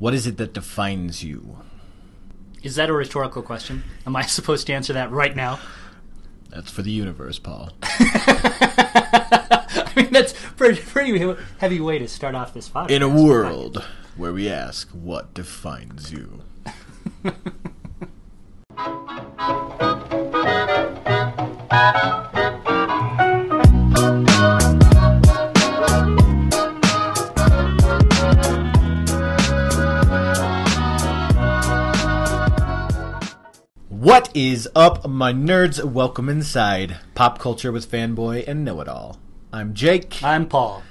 What is it that defines you? Is that a rhetorical question? Am I supposed to answer that right now? That's for the universe, Paul. I mean, that's pretty, pretty heavy way to start off this podcast. In a world where we ask, what defines you? What is up, my nerds? Welcome inside Pop Culture with Fanboy and Know It All. I'm Jake. I'm Paul.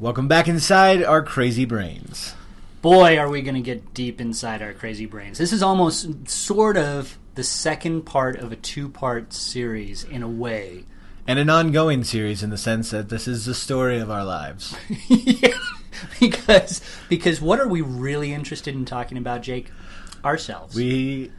Welcome back inside our crazy brains. Boy, are we going to get deep inside our crazy brains. This is almost sort of the second part of a two part series in a way. And an ongoing series in the sense that this is the story of our lives. yeah, because because what are we really interested in talking about, Jake? Ourselves. We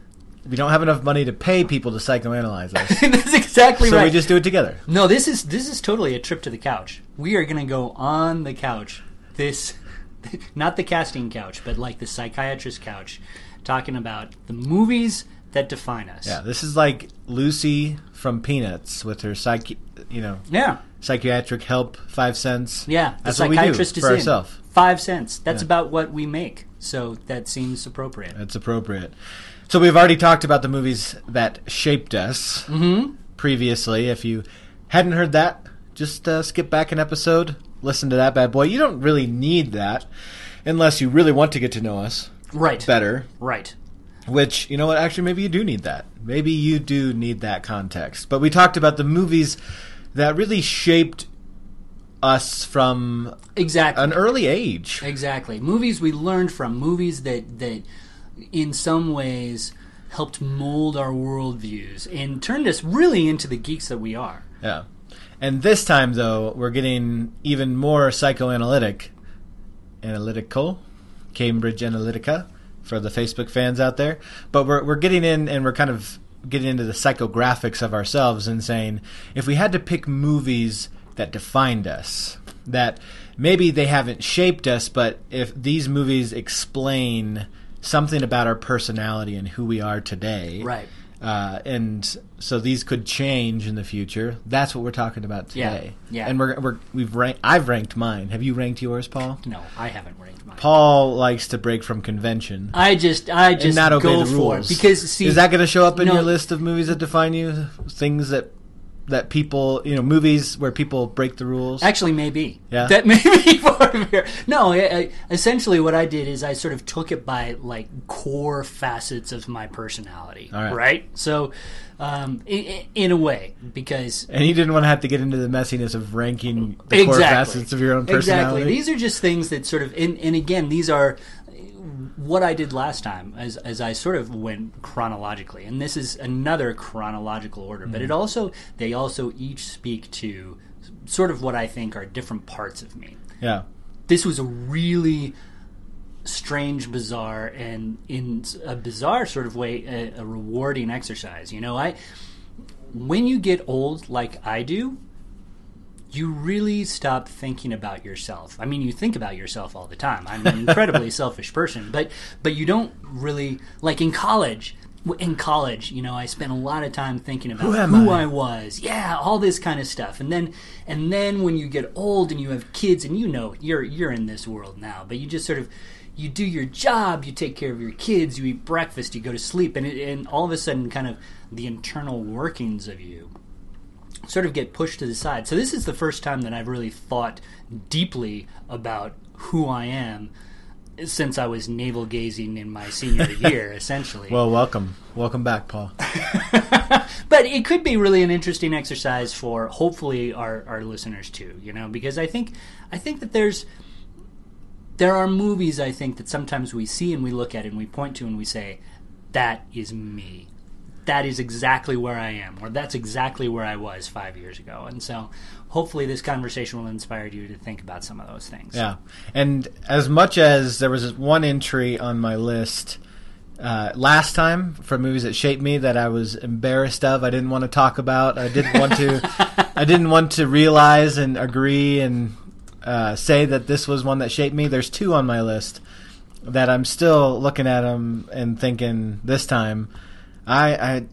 we don't have enough money to pay people to psychoanalyze us. That's exactly so right. we just do it together. No, this is this is totally a trip to the couch. We are going to go on the couch. This not the casting couch, but like the psychiatrist couch talking about the movies that define us. Yeah, this is like Lucy from Peanuts with her psych, you know, Yeah. psychiatric help, five cents. Yeah, the That's what we do for ourselves. Five cents. That's Yeah. about what we make. So that seems appropriate. That's appropriate. So we've already talked about the movies that shaped us Mm-hmm. previously. If you hadn't heard that, just uh, skip back an episode, listen to that bad boy. You don't really need that unless you really want to get to know us Right. better. Right. Which, you know what, actually, maybe you do need that. Maybe you do need that context. But we talked about the movies that really shaped us from Exactly. an early age. Exactly. Movies we learned from, movies that that in some ways helped mold our worldviews and turned us really into the geeks that we are. Yeah. And this time, though, we're getting even more psychoanalytic. Analytical. Cambridge Analytica for the Facebook fans out there. But we're, we're getting in and we're kind of getting into the psychographics of ourselves and saying if we had to pick movies that defined us, that maybe they haven't shaped us, but if these movies explain something about our personality and who we are today. Right. Uh, and so these could change in the future. That's what we're talking about today. yeah. And we're, we're we've ranked. I've ranked mine. Have you ranked yours, Paul? No, I haven't ranked mine. Paul likes to break from convention I just I just and not obey the for rules. because see is that going to show up in no. your list of movies that define you? Things that that people, you know, movies where people break the rules. Actually, maybe. Yeah? That may be part of here. No, I, I, essentially what I did is I sort of took it by like core facets of my personality. All right. So, um, in, in a way, because and you didn't want to have to get into the messiness of ranking the core facets of your own personality. Exactly. These are just things that sort of, and, and again, these are what I did last time, as as I sort of went chronologically, and this is another chronological order. But it Mm-hmm. also, they also each speak to sort of what I think are different parts of me. yeah. This was a really strange, bizarre, and in a bizarre sort of way, a, a rewarding exercise. You know, I when you get old, like I do, you really stop thinking about yourself. I mean, you think about yourself all the time. I'm an incredibly selfish person, but but you don't really like in college. In college, you know, I spent a lot of time thinking about Who who I? I was. Yeah, all this kind of stuff. And then and then when you get old and you have kids and you know you're you're in this world now, but you just sort of you do your job, you take care of your kids, you eat breakfast, you go to sleep, and it, and all of a sudden, kind of the internal workings of you sort of get pushed to the side. So this is the first time that I've really thought deeply about who I am since I was navel gazing in my senior year, essentially. Well, welcome, welcome back, Paul. but it could be really an interesting exercise for hopefully our, our listeners too you know because i think i think that there's there are movies i think that sometimes we see and we look at and we point to and we say that is me that is exactly where i am or that's exactly where i was five years ago and so hopefully this conversation will inspire you to think about some of those things Yeah, and as much as there was one entry on my list uh, last time for movies that shaped me that I was embarrassed of, I didn't want to talk about. I didn't want to. I didn't want to realize and agree and uh, say that this was one that shaped me. There's two on my list. that I'm still looking at them and thinking this time, I, I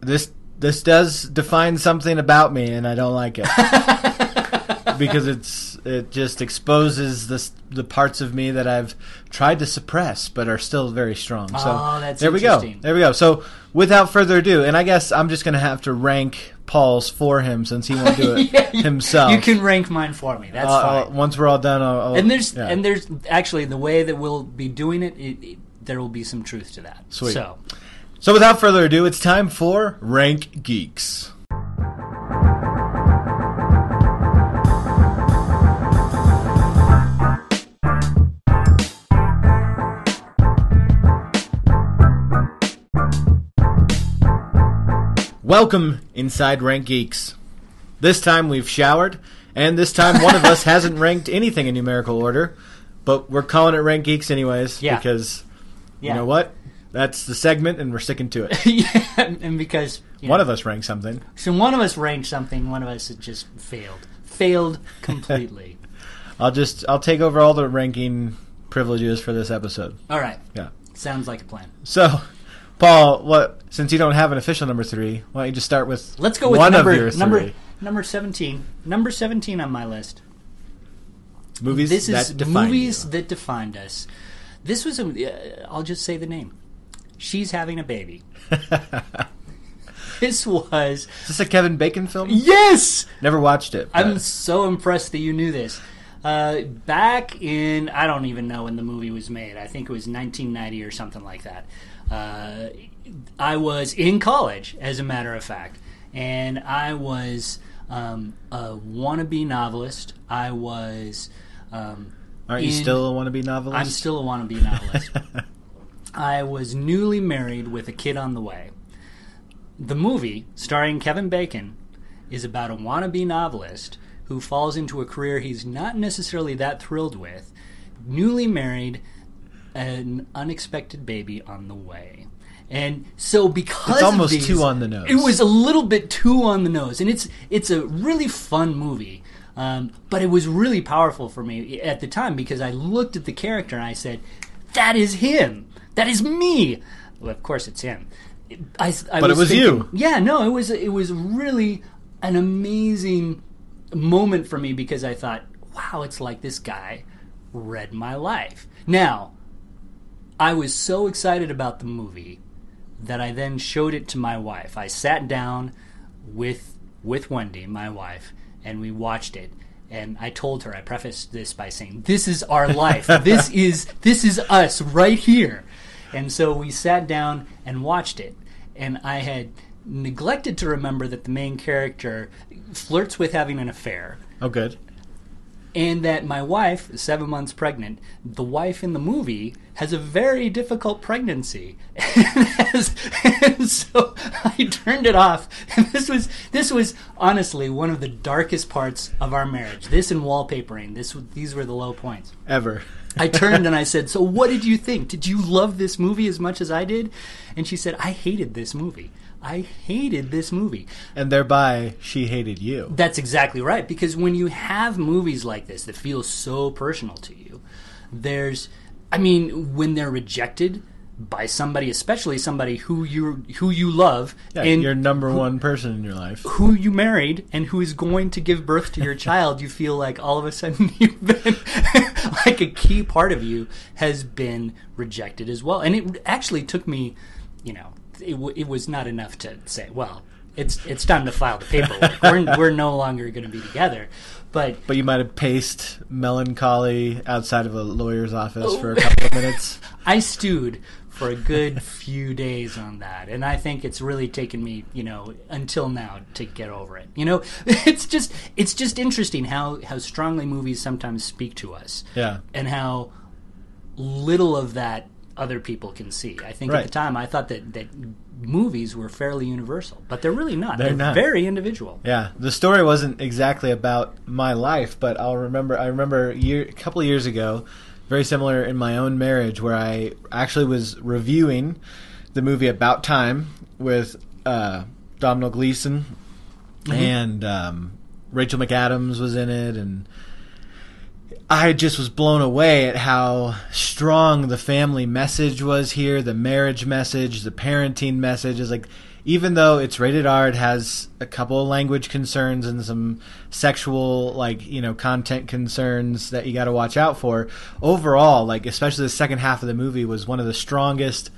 this this does define something about me, and I don't like it because it's it just exposes the the parts of me that I've tried to suppress but are still very strong. So Oh, that's there we go. There we go. So without further ado, and I guess I'm just going to have to rank Paul's for him since he won't do it Yeah, you- himself. You can rank mine for me. That's Uh, uh, fine. once we're all done, I'll, I'll- and there's yeah. and there's actually the way that we'll be doing it, it, it there will be some truth to that. Sweet. So So without further ado, it's time for Rank Geeks. Welcome inside Rank Geeks. This time we've showered, and this time one of us hasn't ranked anything in numerical order, but we're calling it Rank Geeks anyways Yeah. because yeah. you know what? That's the segment, and we're sticking to it. yeah, and because One know, of us ranked something. so one of us ranked something, one of us had just failed, failed completely. I'll just I'll take over all the ranking privileges for this episode. All right, Yeah. sounds like a plan. So, Paul, what since you don't have an official number three, why don't you just start with Let's go with one number of your number three number seventeen. Number seventeen on my list. movies this that is define movies you. that defined us. This was a. Uh, I'll just say the name. She's having a baby. This was Is this a Kevin Bacon film? yes. Never watched it. but- I'm so impressed that you knew this. Uh, back in I don't even know when the movie was made. I think it was 1990 or something like that. Uh, I was in college, as a matter of fact, and I was um, a wannabe novelist. I was. Um, Aren't you still a wannabe novelist? I'm still a wannabe novelist. I was newly married with a kid on the way. The movie, starring Kevin Bacon, is about a wannabe novelist who falls into a career he's not necessarily that thrilled with, newly married, an unexpected baby on the way. And so because It's almost these- too on the nose. It was a little bit too on the nose, and it's it's a really fun movie. Um, but it was really powerful for me at the time because I looked at the character and I said, "That is him. That is me." Well, of course, it's him. I, I But it was thinking- you. Yeah, no, it was it was really an amazing moment for me because I thought, "Wow, it's like this guy read my life." Now, I was so excited about the movie that I then showed it to my wife. I sat down with with Wendy, my wife, and we watched it. And I told her, I prefaced this by saying, "This is our life. this is this is us right here." And so we sat down and watched it. And I had neglected to remember that the main character flirts with having an affair oh, good. and that my wife, seven months pregnant, the wife in the movie has a very difficult pregnancy, and, and so I turned it off. And this was this was honestly one of the darkest parts of our marriage. This and wallpapering. This these were the low points. Ever. I turned and I said, "So what did you think? Did you love this movie as much as I did?" And she said, "I hated this movie. I hated this movie." and thereby she hated you. That's exactly right. Because when you have movies like this that feel so personal to you, there's, I mean, when they're rejected by somebody, especially somebody who you who you love Yeah, and your number one person in your life. who you married and who is going to give birth to your child, you feel like all of a sudden you've been like a key part of you has been rejected as well. And it actually took me, you know, it, w- it was not enough to say, well, it's it's time to file the paperwork. we're we're no longer going to be together. But But you might have paced melancholy outside of a lawyer's office for a oh. couple of minutes. I stewed for a good few days on that, and I think it's really taken me, you know, until now to get over it. You know, it's just it's just interesting how how strongly movies sometimes speak to us, Yeah. and how little of that other people can see. I think at the time I thought that that movies were fairly universal, but they're really not. They're not. very individual. Yeah, the story wasn't exactly about my life, but I'll remember. I remember year, a couple of years ago, very similar in my own marriage, where I actually was reviewing the movie About Time with uh, Domhnall Gleeson. And um, Rachel McAdams was in it, and I just was blown away at how strong the family message was here, the marriage message, the parenting message is like even though it's rated R, it has a couple of language concerns and some sexual, like you know, content concerns that you got to watch out for. Overall, like especially the second half of the movie was one of the strongest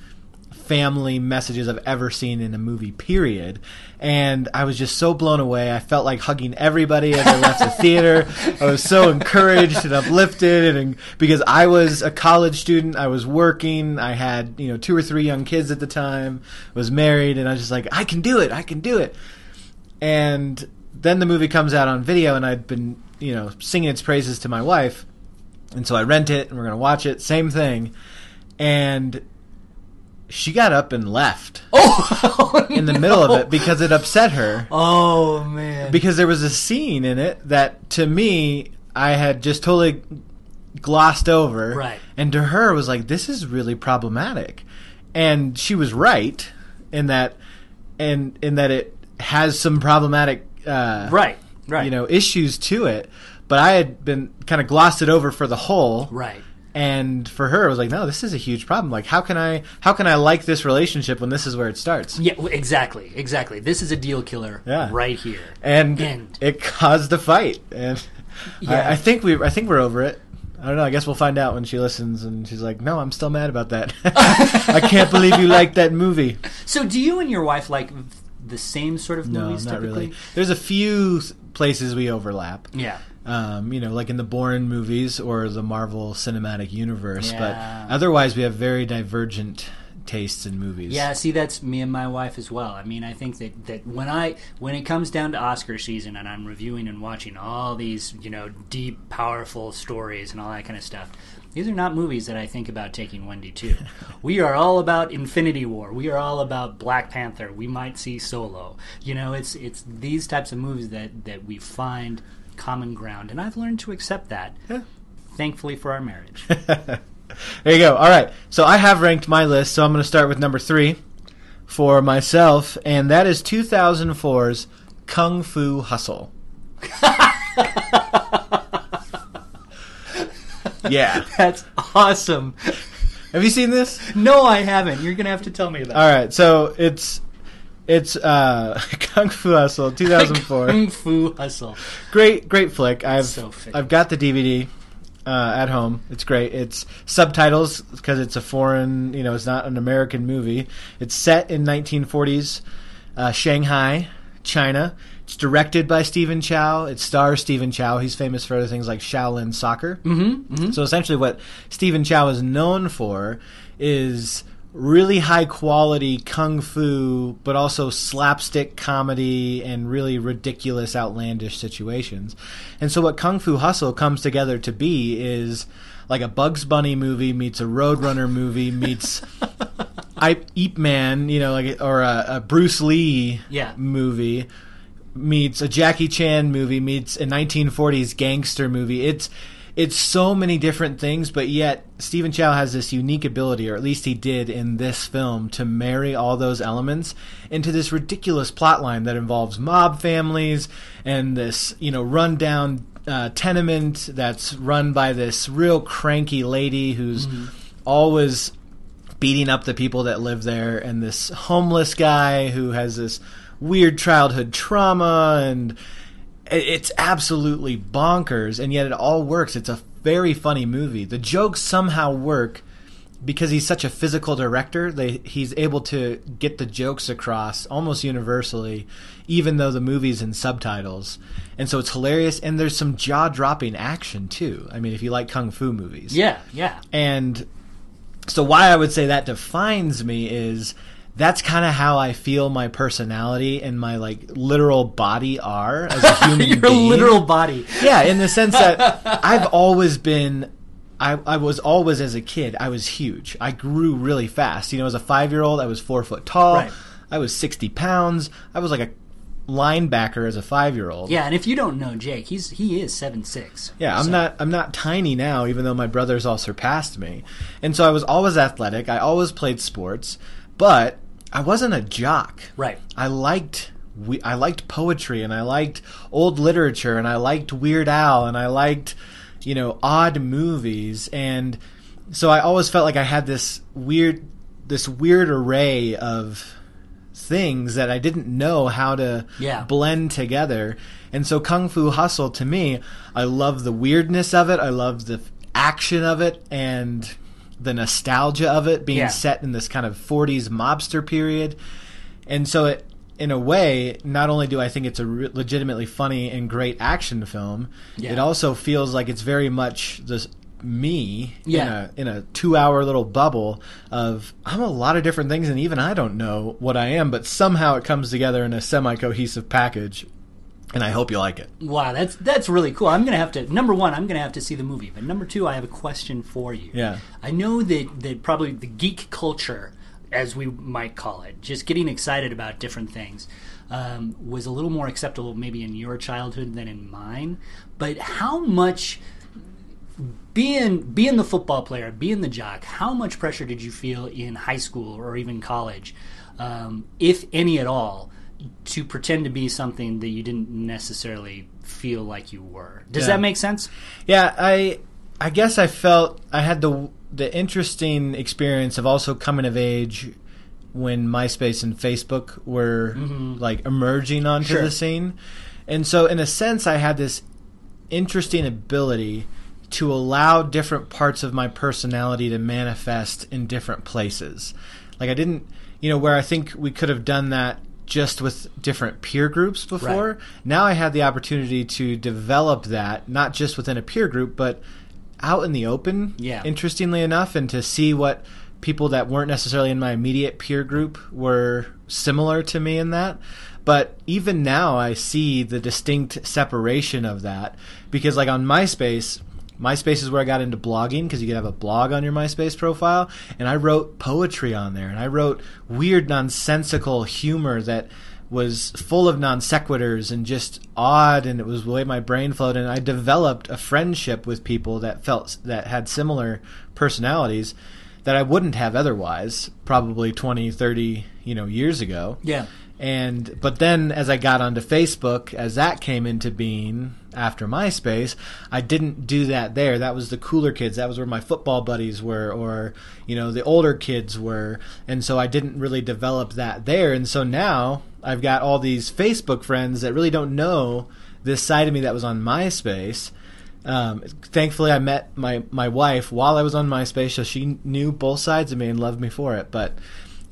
family messages I've ever seen in a movie, period. And I was just so blown away. I felt like hugging everybody as I left the theater. I was so encouraged and uplifted, and because I was a college student, I was working. I had you know two or three young kids at the time. Was married, and I was just like, I can do it. I can do it. And then the movie comes out on video, and I'd been you know singing its praises to my wife, and so I rent it, and we're gonna watch it. Same thing, and she got up and left Oh, in the middle of it because it upset her. Oh man. Because there was a scene in it that to me I had just totally glossed over. Right. And to her was like, this is really problematic. And she was right in that and in that it has some problematic uh right. Right. you know, issues to it. But I had been kind of glossed it over for the whole Right. And for her it was like no this is a huge problem like how can i how can i like this relationship when this is where it starts Yeah. Exactly. Exactly. This is a deal killer. Yeah. Right here. and And- it caused a fight and Yeah. I, I think we i think we're over it i don't know i guess we'll find out when she listens and she's like no i'm still mad about that i can't believe you liked that movie So, do you and your wife like the same sort of movies no not typically? really there's a few places we overlap Yeah. Um, you know, like in the Bourne movies or the Marvel Cinematic Universe. Yeah. But otherwise, we have very divergent tastes in movies. Yeah, see, that's me and my wife as well. I mean, I think that, that when I when it comes down to Oscar season and I'm reviewing and watching all these, you know, deep, powerful stories and all that kind of stuff, these are not movies that I think about taking Wendy to. we are all about Infinity War. We are all about Black Panther. We might see Solo. You know, it's it's these types of movies that that we find common ground, and I've learned to accept that. Yeah. Thankfully for our marriage. there you go. All right. So I have ranked my list. So I'm going to start with number three for myself, and that is 2004's Kung Fu Hustle. yeah. That's awesome. Have you seen this? No, I haven't. You're gonna have to tell me that. All right. So it's it's uh, Kung Fu Hustle 2004. Kung Fu Hustle. great great flick i've So i've got the dvd uh, at home it's great it's subtitles because it's a foreign you know it's not an american movie it's set in 1940s uh, shanghai china it's directed by stephen chow it stars stephen chow he's famous for other things like shaolin soccer Mm-hmm. mm-hmm. so essentially, what Stephen Chow is known for is really high quality kung fu, but also slapstick comedy and really ridiculous, outlandish situations. And so, what Kung Fu Hustle comes together to be is like a Bugs Bunny movie meets a Roadrunner movie meets I Man, you know, like or a, a Bruce Lee Yeah. movie meets a Jackie Chan movie meets a 1940s gangster movie. It's it's so many different things, but yet Stephen Chow has this unique ability, or at least he did in this film, to marry all those elements into this ridiculous plotline that involves mob families and this, you know, rundown uh, tenement that's run by this real cranky lady who's always beating up the people that live there and this homeless guy who has this weird childhood trauma and it's absolutely bonkers and yet it all works. It's a very funny movie. The jokes somehow work because he's such a physical director they he's able to get the jokes across almost universally even though the movie's in subtitles. And so it's hilarious and there's some jaw-dropping action too. I mean if you like kung fu movies. Yeah, yeah. and so why I would say that defines me is that's kind of how I feel my personality and my like literal body are as a human Your being. literal body. Yeah, in the sense that I've always been I, I was always as a kid, I was huge. I grew really fast. You know, as a five year old I was four foot tall. Right. I was sixty pounds. I was like a linebacker as a five year old. Yeah, and if you don't know Jake, he's he is seven six. Yeah, I'm not I'm not tiny now, even though my brothers all surpassed me. And so I was always athletic. I always played sports, but I wasn't a jock. Right. I liked we, I liked poetry and I liked old literature and I liked Weird Al and I liked you know, odd movies. And so I always felt like I had this weird, this weird array of things that I didn't know how to Yeah. blend together. And so Kung Fu Hustle to me, I love the weirdness of it. I love the action of it and the nostalgia of it being Yeah. set in this kind of 40s mobster period. And so it in a way, not only do I think it's a re- legitimately funny and great action film, Yeah. it also feels like it's very much this me Yeah. in a in a two hour little bubble of I'm a lot of different things and even I don't know what I am, but somehow it comes together in a semi cohesive package. And I hope you like it. Wow, that's that's really cool. I'm gonna have to number one, I'm gonna have to see the movie. But number two, I have a question for you. Yeah. I know that that probably the geek culture, as we might call it, just getting excited about different things, um, was a little more acceptable maybe in your childhood than in mine. But how much being being the football player, being the jock, how much pressure did you feel in high school or even college, um, if any at all, to pretend to be something that you didn't necessarily feel like you were? Does Yeah. that make sense? Yeah, I I guess I felt I had the the interesting experience of also coming of age when MySpace and Facebook were mm-hmm. like emerging onto Sure. the scene. And so in a sense I had this interesting ability to allow different parts of my personality to manifest in different places. Like I didn't, you know, where I think we could have done that just with different peer groups before. Right. Now I had the opportunity to develop that not just within a peer group but out in the open. Yeah. Interestingly enough and to see what people that weren't necessarily in my immediate peer group were similar to me in that. But even now, I see the distinct separation of that because, like on MySpace, MySpace is where I got into blogging because you could have a blog on your MySpace profile, and I wrote poetry on there, and I wrote weird, nonsensical humor that was full of non sequiturs and just odd, and it was the way my brain flowed. And I developed a friendship with people that felt that had similar personalities that I wouldn't have otherwise, probably 20, 30, you know, years ago. Yeah. And but then as I got onto Facebook, as that came into being after MySpace, I didn't do that there. That was the cooler kids. That was where my football buddies were or, you know, the older kids were. And so I didn't really develop that there. And so now I've got all these Facebook friends that really don't know this side of me that was on MySpace. Um, thankfully, I met my, my wife while I was on MySpace, so she knew both sides of me and loved me for it. But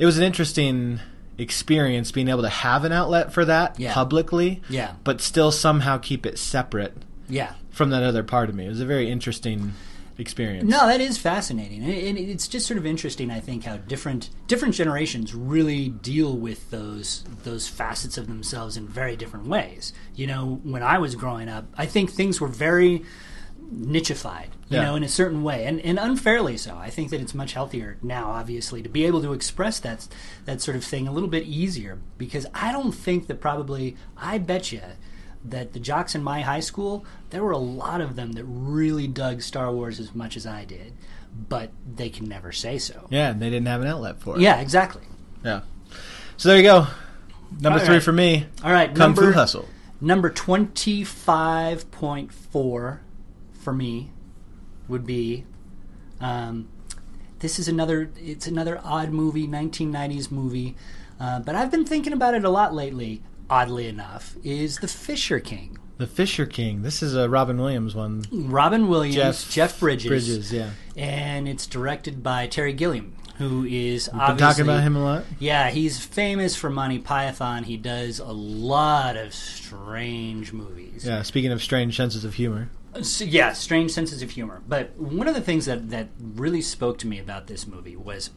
it was an interesting experience being able to have an outlet for that Yeah. publicly, Yeah. but still somehow keep it separate Yeah. from that other part of me. It was a very interesting experience. No, that is fascinating, and it's just sort of interesting. I think how different different generations really deal with those those facets of themselves in very different ways. You know, when I was growing up, I think things were very nichified, you Yeah. know, in a certain way, and and unfairly so. I think that it's much healthier now, obviously, to be able to express that that sort of thing a little bit easier. Because I don't think that probably, I bet you that the jocks in my high school, there were a lot of them that really dug Star Wars as much as I did, but they can never say so. Yeah, and they didn't have an outlet for it. Yeah, exactly. Yeah. So there you go. Number All three right. for me. All right, Kung number Fu Hustle. number twenty five point four for me would be. Um, this is another. It's another odd movie, nineteen nineties movie, uh, but I've been thinking about it a lot lately. Oddly enough, is the Fisher King. The Fisher King. This is a Robin Williams one. Robin Williams, Jeff, Bridges, Bridges, yeah. and it's directed by Terry Gilliam, who is Been obviously talking about him a lot. Yeah, he's famous for Monty Python. He does a lot of strange movies. Yeah, speaking of strange senses of humor. So, yeah, strange senses of humor. But one of the things that, that really spoke to me about this movie was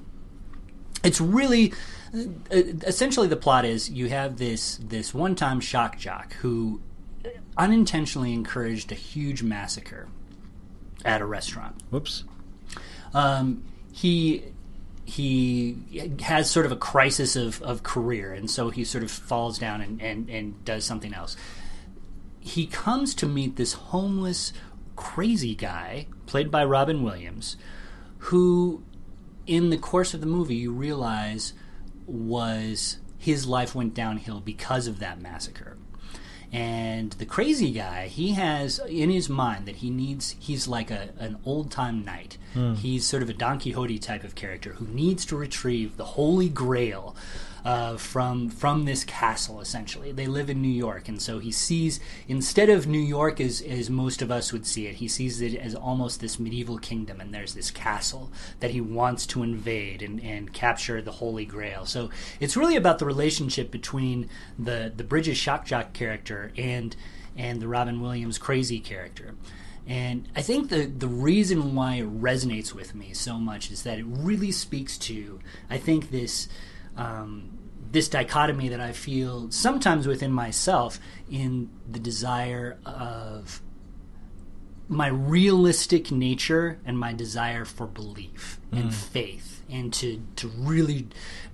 it's really uh, essentially the plot is you have this this one time shock jock who unintentionally encouraged a huge massacre at a restaurant. Whoops. Um, he he has sort of a crisis of, of career, and so he sort of falls down and, and, and does something else. He comes to meet this homeless, crazy guy, played by Robin Williams, who, in the course of the movie, you realize was his life went downhill because of that massacre. And the crazy guy, he has in his mind that he needs, he's like a, an old time knight. Hmm. He's sort of a Don Quixote type of character who needs to retrieve the Holy Grail uh, from from this castle. Essentially, they live in New York, and so he sees instead of New York as as most of us would see it, he sees it as almost this medieval kingdom, and there's this castle that he wants to invade and, and capture the Holy Grail. So it's really about the relationship between the the Bridges Shock Jock character and and the Robin Williams crazy character. And I think the the reason why it resonates with me so much is that it really speaks to I think this um, this dichotomy that I feel sometimes within myself in the desire of my realistic nature and my desire for belief and mm. faith and to to really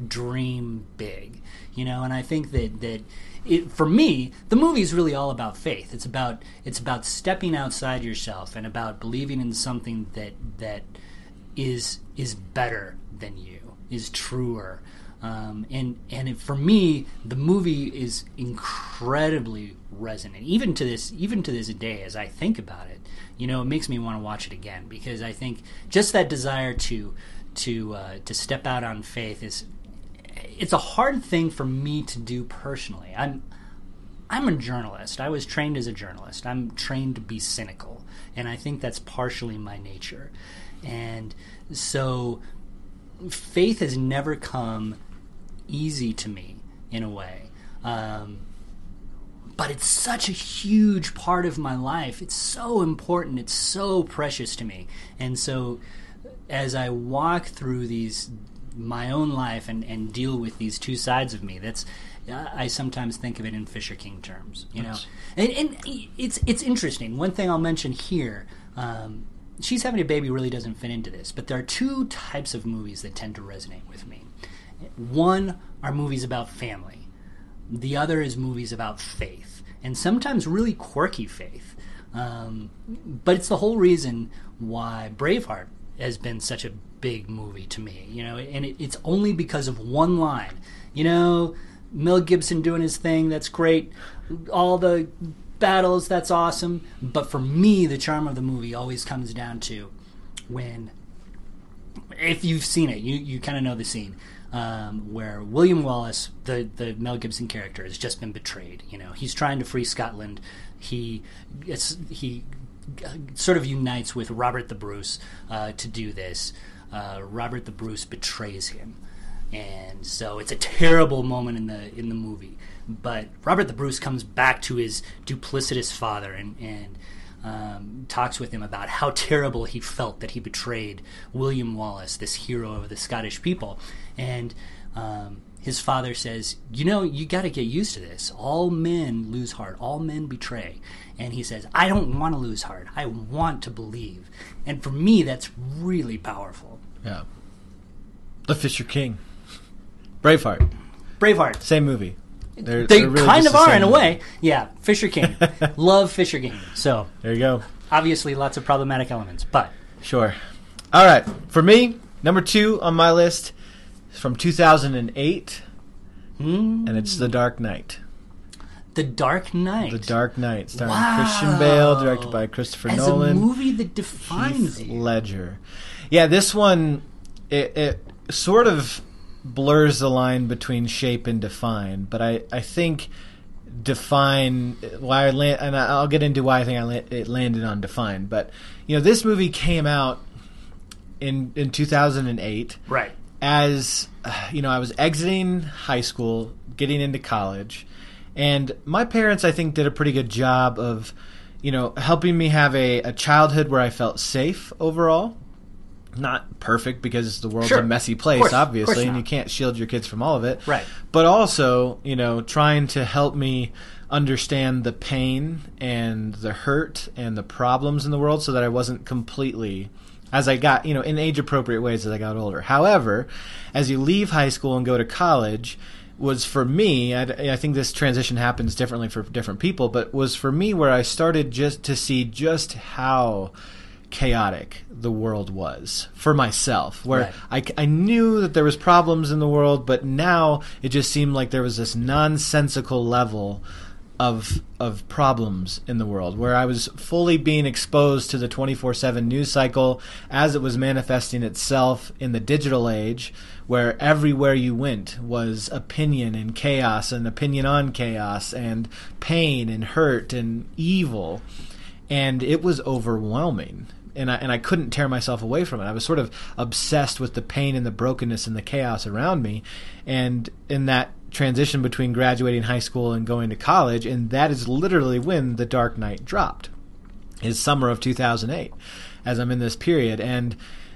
dream big you know? And i think that that it, for me the movie is really all about faith. It's about it's about stepping outside yourself and about believing in something that that is is better than you is truer um, and and it, for me the movie is incredibly resonant even to this even to this day as i think about it you know it makes me want to watch it again because i think just that desire to to uh, to step out on faith is it's a hard thing for me to do personally i'm I'm a journalist. I was trained as a journalist. I'm trained to be cynical, and I think that's partially my nature. And so faith has never come easy to me in a way. Um, but it's such a huge part of my life. It's so important. It's so precious to me. And so as I walk through these my own life and, and deal with these two sides of me, that's I sometimes think of it in Fisher King terms, you know. And, and it's it's interesting. One thing I'll mention here, um, she's having a baby really doesn't fit into this, but there are two types of movies that tend to resonate with me. One are movies about family. The other is movies about faith, and sometimes really quirky faith. Um, but it's the whole reason why Braveheart has been such a big movie to me, you know, and it, it's only because of one line. You know, Mel Gibson doing his thing, that's great. All the battles, that's awesome. But for me, the charm of the movie always comes down to when, if you've seen it, you, you kind of know the scene. Um, where William Wallace, the the Mel Gibson character, has just been betrayed. You know, he's trying to free Scotland. He he sort of unites with Robert the Bruce uh, to do this. Uh, Robert the Bruce betrays him, and so it's a terrible moment in the in the movie. But Robert the Bruce comes back to his duplicitous father and and um, talks with him about how terrible he felt that he betrayed William Wallace, this hero of the Scottish people, and. Um, his father says, You know, you got to get used to this. All men lose heart, all men betray. And he says, I don't want to lose heart. I want to believe. And for me, that's really powerful. Yeah. The Fisher King. Braveheart. Braveheart. Same movie. They're, They they're really kind of are in a way. Yeah, Fisher King. Love Fisher King. So, There you go. obviously, lots of problematic elements. But Sure. All right. For me, number two on my list is from 2008, hmm, and it's The Dark Knight. The Dark Knight. The Dark Knight, starring Wow. Christian Bale, directed by Christopher As Nolan. a movie that defines Heath you. Ledger. Yeah, this one it, it sort of blurs the line between shape and define, but I, I think define why I land, and I'll get into why I think I la- it landed on define. But you know, this movie came out in in 2008 Right. as you know, I was exiting high school, getting into college, and my parents, I think, did a pretty good job of, you know, helping me have a, a childhood where I felt safe overall. Not perfect because the world's Sure. a messy place, Course. Obviously, and you can't shield your kids from all of it. Right. But also, you know, trying to help me understand the pain and the hurt and the problems in the world so that I wasn't completely as I got, you know, in age appropriate ways as I got older. However, as you leave high school and go to college, was for me, I, I think this transition happens differently for different people, but was for me where I started just to see just how chaotic the world was for myself where Right. I, I knew that there was problems in the world but now it just seemed like there was this nonsensical level of of problems in the world where I was fully being exposed to the 24/7 news cycle as it was manifesting itself in the digital age where everywhere you went was opinion and chaos and opinion on chaos and pain and hurt and evil and it was overwhelming and I, and I couldn't tear myself away from it. I was sort of obsessed with the pain and the brokenness and the chaos around me. And in that transition between graduating high school and going to college, and that is literally when The Dark Knight dropped, is summer of 2008, as I'm in this period. And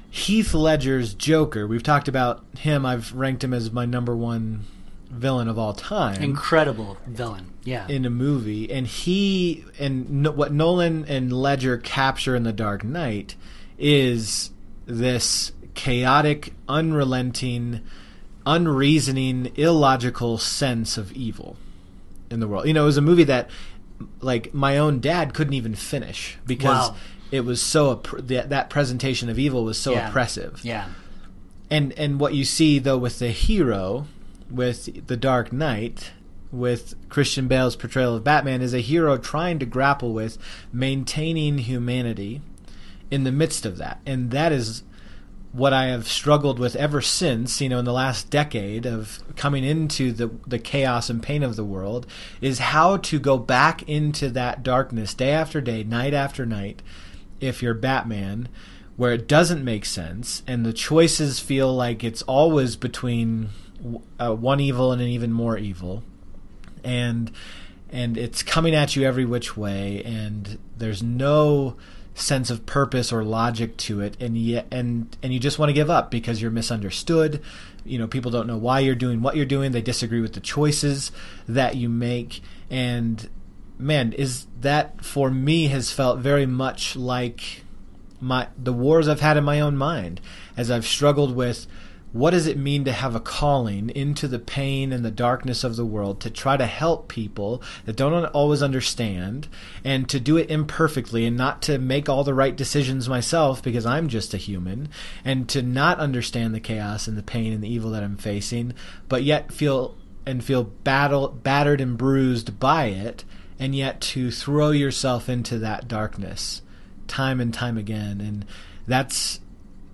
Heath Ledger's Joker, we've talked about him, I've ranked him as my number one villain of all time. Incredible villain, yeah. In a movie, and he and no, what Nolan and Ledger capture in The Dark Knight is this chaotic, unrelenting, unreasoning, illogical sense of evil in the world. You know, it was a movie that, like, my own dad couldn't even finish because Wow. it was so that that presentation of evil was so Yeah. oppressive Yeah. and and what you see though with the hero with the dark knight with christian bale's portrayal of batman is a hero trying to grapple with maintaining humanity in the midst of that. And that is what i have struggled with ever since you know in the last decade of coming into the the chaos and pain of the world is how to go back into that darkness day after day night after night if you're Batman, where it doesn't make sense and the choices feel like it's always between uh, one evil and an even more evil, and and it's coming at you every which way, and there's no sense of purpose or logic to it, and yet and and you just want to give up because you're misunderstood. You know, people don't know why you're doing what you're doing. They disagree with the choices that you make, and man, is that for me has felt very much like my the wars I've had in my own mind as I've struggled with what does it mean to have a calling into the pain and the darkness of the world to try to help people that don't always understand and to do it imperfectly and not to make all the right decisions myself because I'm just a human and to not understand the chaos and the pain and the evil that I'm facing but yet feel and feel battle, battered and bruised by it and yet to throw yourself into that darkness time and time again. And that's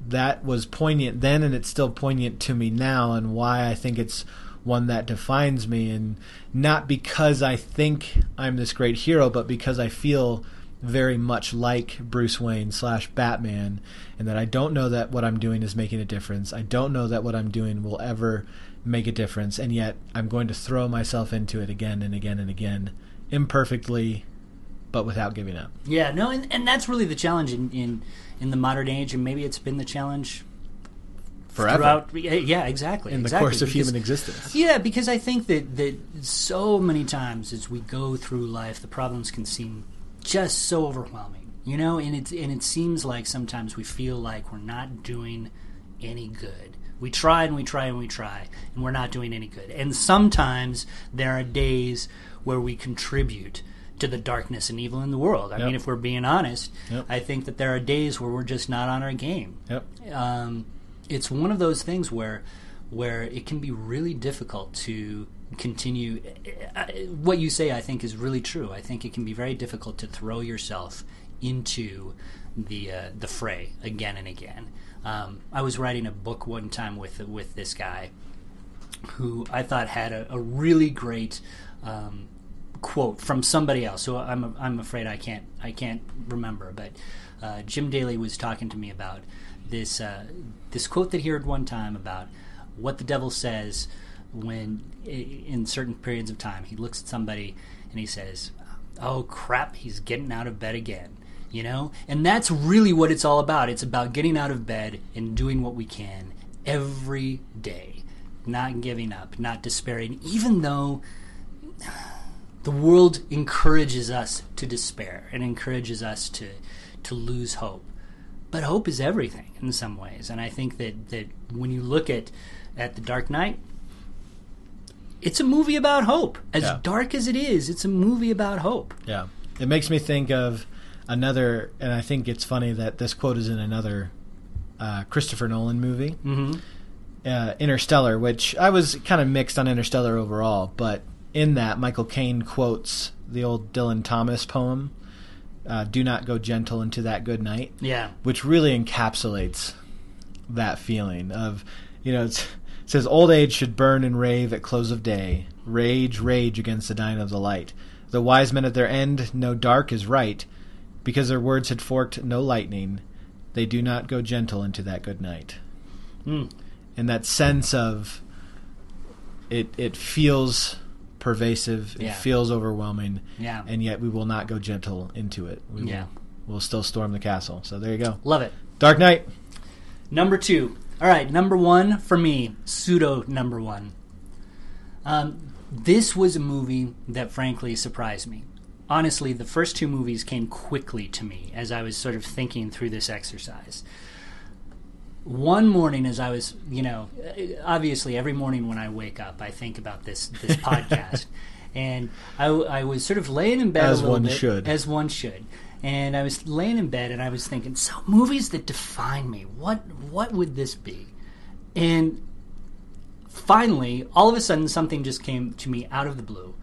that was poignant then and it's still poignant to me now and why I think it's one that defines me and not because I think I'm this great hero but because I feel very much like Bruce Wayne slash Batman and that I don't know that what I'm doing is making a difference. I don't know that what I'm doing will ever make a difference and yet I'm going to throw myself into it again and again and again imperfectly but without giving up. Yeah, no, and, and that's really the challenge in, in in the modern age, and maybe it's been the challenge Forever. throughout. Yeah, exactly. in the exactly, course of because- human existence. Yeah, because I think that that so many times as we go through life, the problems can seem just so overwhelming, you know, and it's and it seems like sometimes we feel like we're not doing any good. We try and we try and we try, and we're not doing any good. And sometimes there are days where we contribute to the darkness and evil in the world. I Yep. mean, if we're being honest, Yep. I think that there are days where we're just not on our game Yep. um, it's one of those things where where it can be really difficult to continue. What you say, I think, is really true. I think it can be very difficult to throw yourself into the uh, the fray again and again. Um, I was writing a book one time with with this guy who I thought had a, a really great um, quote from somebody else. So I'm I'm afraid I can't I can't remember. But uh, Jim Daly was talking to me about this uh, this quote that he heard one time about what the devil says when in certain periods of time he looks at somebody and he says, "Oh crap, he's getting out of bed again." You know, and that's really what it's all about. It's about getting out of bed and doing what we can every day, not giving up, not despairing, even though the world encourages us to despair and encourages us to to lose hope. But hope is everything in some ways, and I think that that when you look at at the Dark Knight, it's a movie about hope. As Yeah. dark as it is, it's a movie about hope. Yeah. It makes me think of another, and I think it's funny that this quote is in another uh, Christopher Nolan movie, Mm-hmm. uh, Interstellar, which I was kind of mixed on Interstellar overall, but in that, Michael Caine quotes the old Dylan Thomas poem, uh, "Do not go gentle into that good night," Yeah. which really encapsulates that feeling of, you know, it's, it says old age should burn and rave at close of day, rage, rage against the dying of the light. The wise men at their end know dark is right, because their words had forked no lightning. They do not go gentle into that good night Mm. and that sense of it it feels pervasive it feels overwhelming Yeah. and yet we will not go gentle into it we Yeah. will we'll still storm the castle so there you go Love it. dark knight Number two. All right, number one for me, pseudo number one. Um, this was a movie that frankly surprised me. Honestly, the first two movies came quickly to me as I was sort of thinking through this exercise. One morning, as I was, you know, obviously every morning when I wake up, I think about this this podcast, and I, I was sort of laying in bed As one bit, should. as one should, and I was laying in bed and I was thinking, so movies that define me, what what would this be? And finally, all of a sudden, something just came to me out of the blue.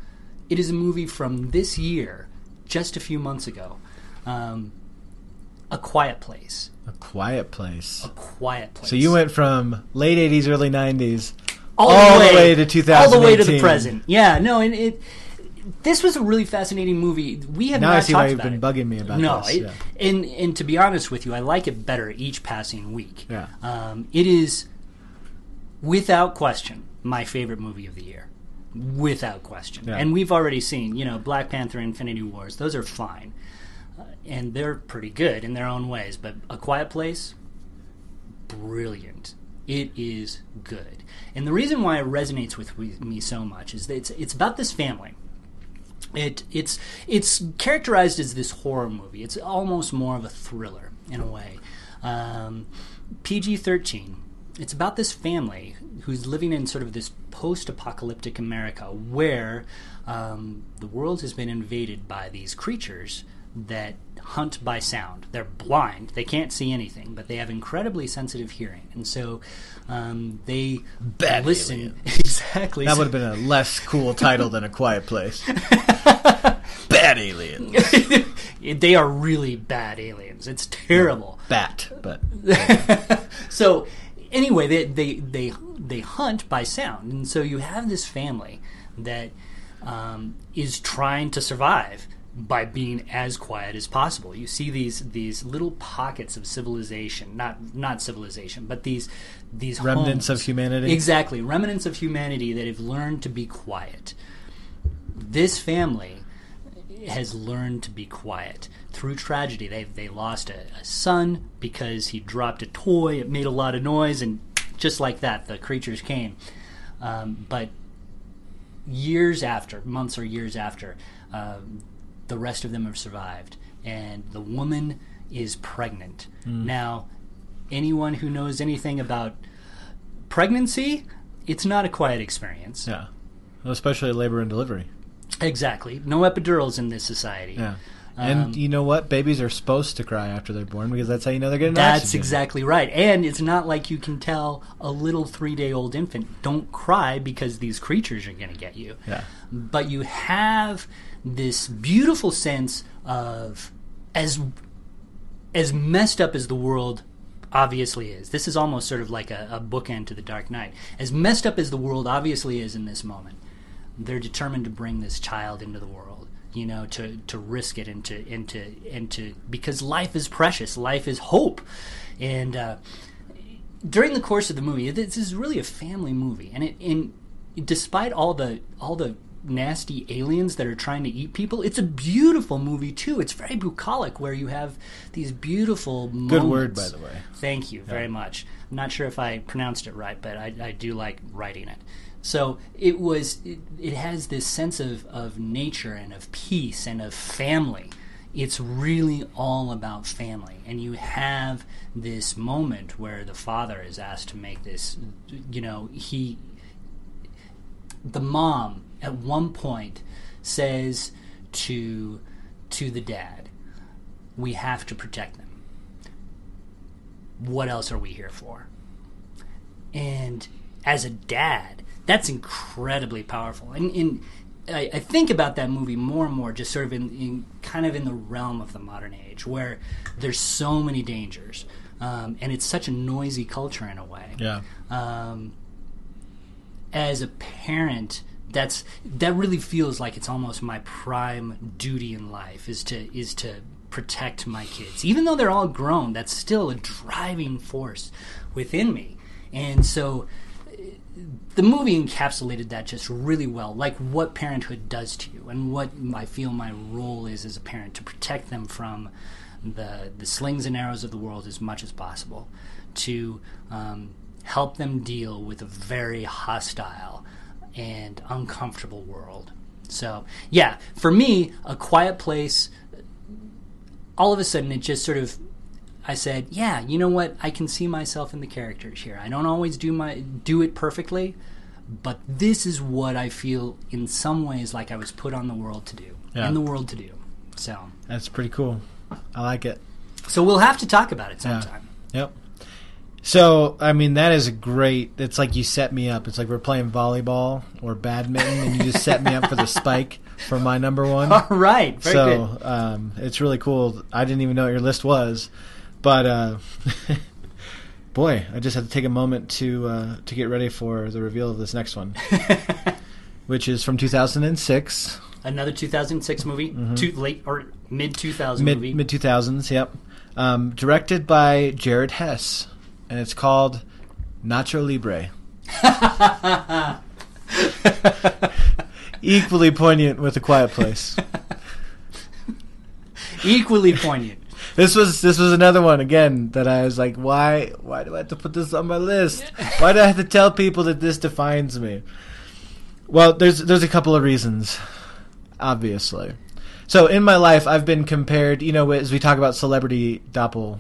It is a movie from this year, just a few months ago. Um, a Quiet Place. a quiet place A Quiet Place. so you went from late 80s early 90s all, all the way to all the way to the 2018. present. Yeah, no, and it. This was a really fascinating movie. We have now not i see why you've been it. bugging me about no, this it, yeah. and and to be honest with you, I like it better each passing week. Yeah. Um, it is, without question, my favorite movie of the year, without question. Yeah. And we've already seen, you know, Black Panther, Infinity Wars; those are fine, and they're pretty good in their own ways. But A Quiet Place, brilliant. It is good, and the reason why it resonates with me so much is that it's it's about this family. It it's it's characterized as this horror movie. It's almost more of a thriller in a way. Um, PG thirteen. It's about this family who's living in sort of this post-apocalyptic America where um, the world has been invaded by these creatures that hunt by sound. They're blind; they can't see anything, but they have incredibly sensitive hearing, and so um, they Bad listen aliens. exactly. that would have been a less cool title than a quiet place bad aliens they are really bad aliens. It's terrible. bat but so anyway, they, they they they hunt by sound, and so you have this family that um, is trying to survive by being as quiet as possible. You see these these little pockets of civilization, not not civilization, but these these remnants homes. of humanity Exactly, remnants of humanity that have learned to be quiet. This family has learned to be quiet through tragedy. They they lost a, a son because he dropped a toy. It made a lot of noise, and just like that, the creatures came. Um, but years after, months or years after, um, the rest of them have survived, and the woman is pregnant. Now, anyone who knows anything about pregnancy, it's not a quiet experience. yeah especially labor and delivery Exactly. No epidurals in this society. Yeah. And Um, you know what? Babies are supposed to cry after they're born because that's how you know they're getting That's oxygen. exactly right. And it's not like you can tell a little three day old infant, don't cry because these creatures are going to get you. Yeah. But you have this beautiful sense of as as messed up as the world obviously is. This is almost sort of like a, a bookend to the Dark Knight. As messed up as the world obviously is in this moment, they're determined to bring this child into the world. You know, to, to risk it and to and to and to because life is precious, life is hope, and uh, during the course of the movie, this is really a family movie, and it despite all the all the nasty aliens that are trying to eat people, it's a beautiful movie too. It's very bucolic, where you have these beautiful moments. Good word, by the way. Thank you very much. I'm not sure if I pronounced it right, but I, I do like writing it. So it was. It, it has this sense of of nature and of peace and of family. It's really all about family, and you have this moment where the father is asked to make this. You know, he the mom at one point says to to the dad, "We have to protect them. What else are we here for?" And as a dad, that's incredibly powerful. And, and I, I think about that movie more and more, just sort of in, in kind of in the realm of the modern age, where there's so many dangers, um, and it's such a noisy culture in a way. Yeah. Um, as a parent, that's that really feels like it's almost my prime duty in life is to is to protect my kids, even though they're all grown. That's still a driving force within me, and so the movie encapsulated that just really well, like what parenthood does to you, and what I feel my role is as a parent to protect them from the the slings and arrows of the world as much as possible, to um, help them deal with a very hostile and uncomfortable world. So, yeah, for me, a quiet place. All of a sudden, it just sort of I said, "Yeah, you know what? I can see myself in the characters here. I don't always do my do it perfectly, but this is what I feel in some ways like I was put on the world to do. Yeah. In the world to do. So, That's pretty cool. I like it. so we'll have to talk about it Yeah. sometime. Yep. So, I mean, that is a great. It's like you set me up. It's like we're playing volleyball or badminton, and you just set me up for the spike for my number one. All right, very good. so, um, it's really cool. I didn't even know what your list was, but uh, boy, I just had to take a moment to uh, to get ready for the reveal of this next one, which is from 2006, Another 2006 movie, too late or mid 2000 mid movie. mid 2000s. Yep, um, directed by Jared Hess, and it's called Nacho Libre. Equally poignant with A Quiet Place. Equally poignant. This was this was another one again that I was like, why why do I have to put this on my list? Why do I have to tell people that this defines me? Well, there's there's a couple of reasons, obviously. So in my life, I've been compared. You know, as we talk about celebrity doppel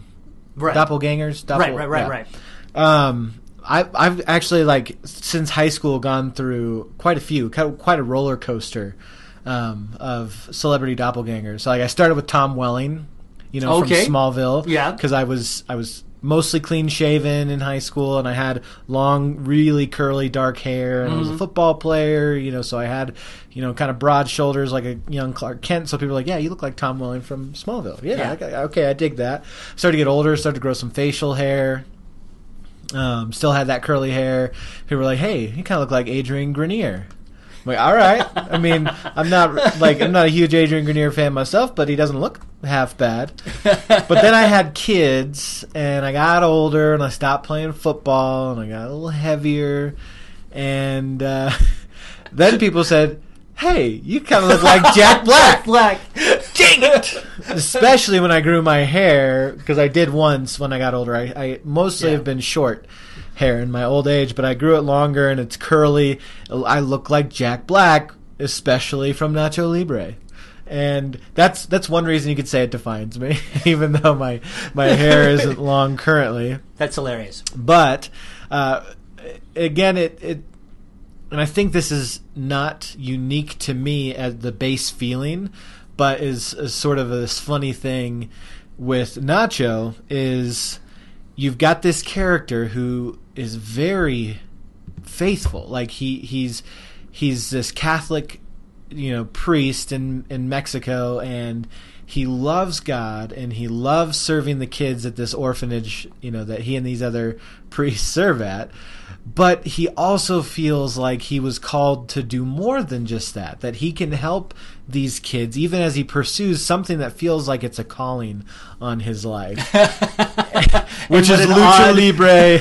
Right. doppelgangers, doppel, right, right, right, yeah. right. Um, I, I've actually like since high school gone through quite a few, quite a roller coaster um, of celebrity doppelgangers. So like I started with Tom Welling, you know, Okay. from Smallville, Yeah. because I was I was mostly clean shaven in high school, and I had long, really curly, dark hair, and I Mm-hmm. was a football player, you know, so I had you know kind of broad shoulders like a young Clark Kent. So people were like, yeah, you look like Tom Welling from Smallville. Yeah, Yeah. okay, okay, I dig that. Started to get older, started to grow some facial hair. Um, still had that curly hair. People were like, "Hey, you kind of look like Adrian Grenier." I'm like, all right. I mean, I'm not like I'm not a huge Adrian Grenier fan myself, but he doesn't look half bad. But then I had kids, and I got older, and I stopped playing football, and I got a little heavier, and uh, then people said, "Hey, you kind of look like Jack Black." Black. Dang it! Especially when I grew my hair, because I did once when I got older. I, I mostly Yeah. have been short hair in my old age, but I grew it longer and it's curly. I look like Jack Black, especially from Nacho Libre. And that's that's one reason you could say it defines me, even though my my hair isn't long currently. That's hilarious. But uh, again, it, it and I think this is not unique to me as the base feeling, but is, is sort of this funny thing with Nacho is you've got this character who is very faithful. Like he he's he's this Catholic, you know, priest in in Mexico and he loves God and he loves serving the kids at this orphanage, you know, that he and these other priests serve at. But he also feels like he was called to do more than just that, that he can help these kids even as he pursues something that feels like it's a calling on his life, which is lucha odd- libre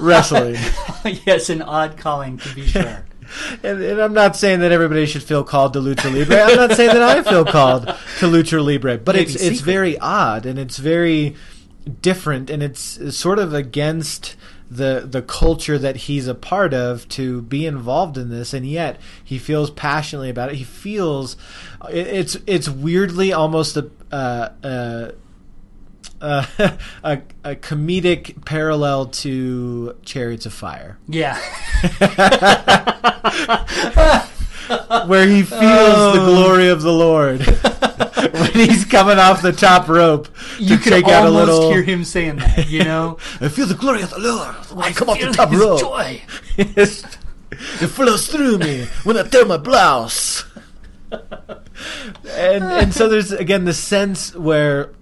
wrestling. yes, an odd calling to be sure. And, and I'm not saying that everybody should feel called to lucha libre. I'm not saying that I feel called to lucha libre, but Maybe it's it's very odd and it's very different and it's sort of against the the culture that he's a part of to be involved in this. And yet he feels passionately about it. He feels it, it's it's weirdly almost a uh, uh, uh, a, a comedic parallel to Chariots of Fire Yeah. where he feels the Oh. glory of the Lord when he's coming off the top rope to You out a almost little. hear him saying that, you know? I feel the glory of the Lord when I come off the top rope. joy. it flows through me when I tear my blouse. and and so there's again the sense where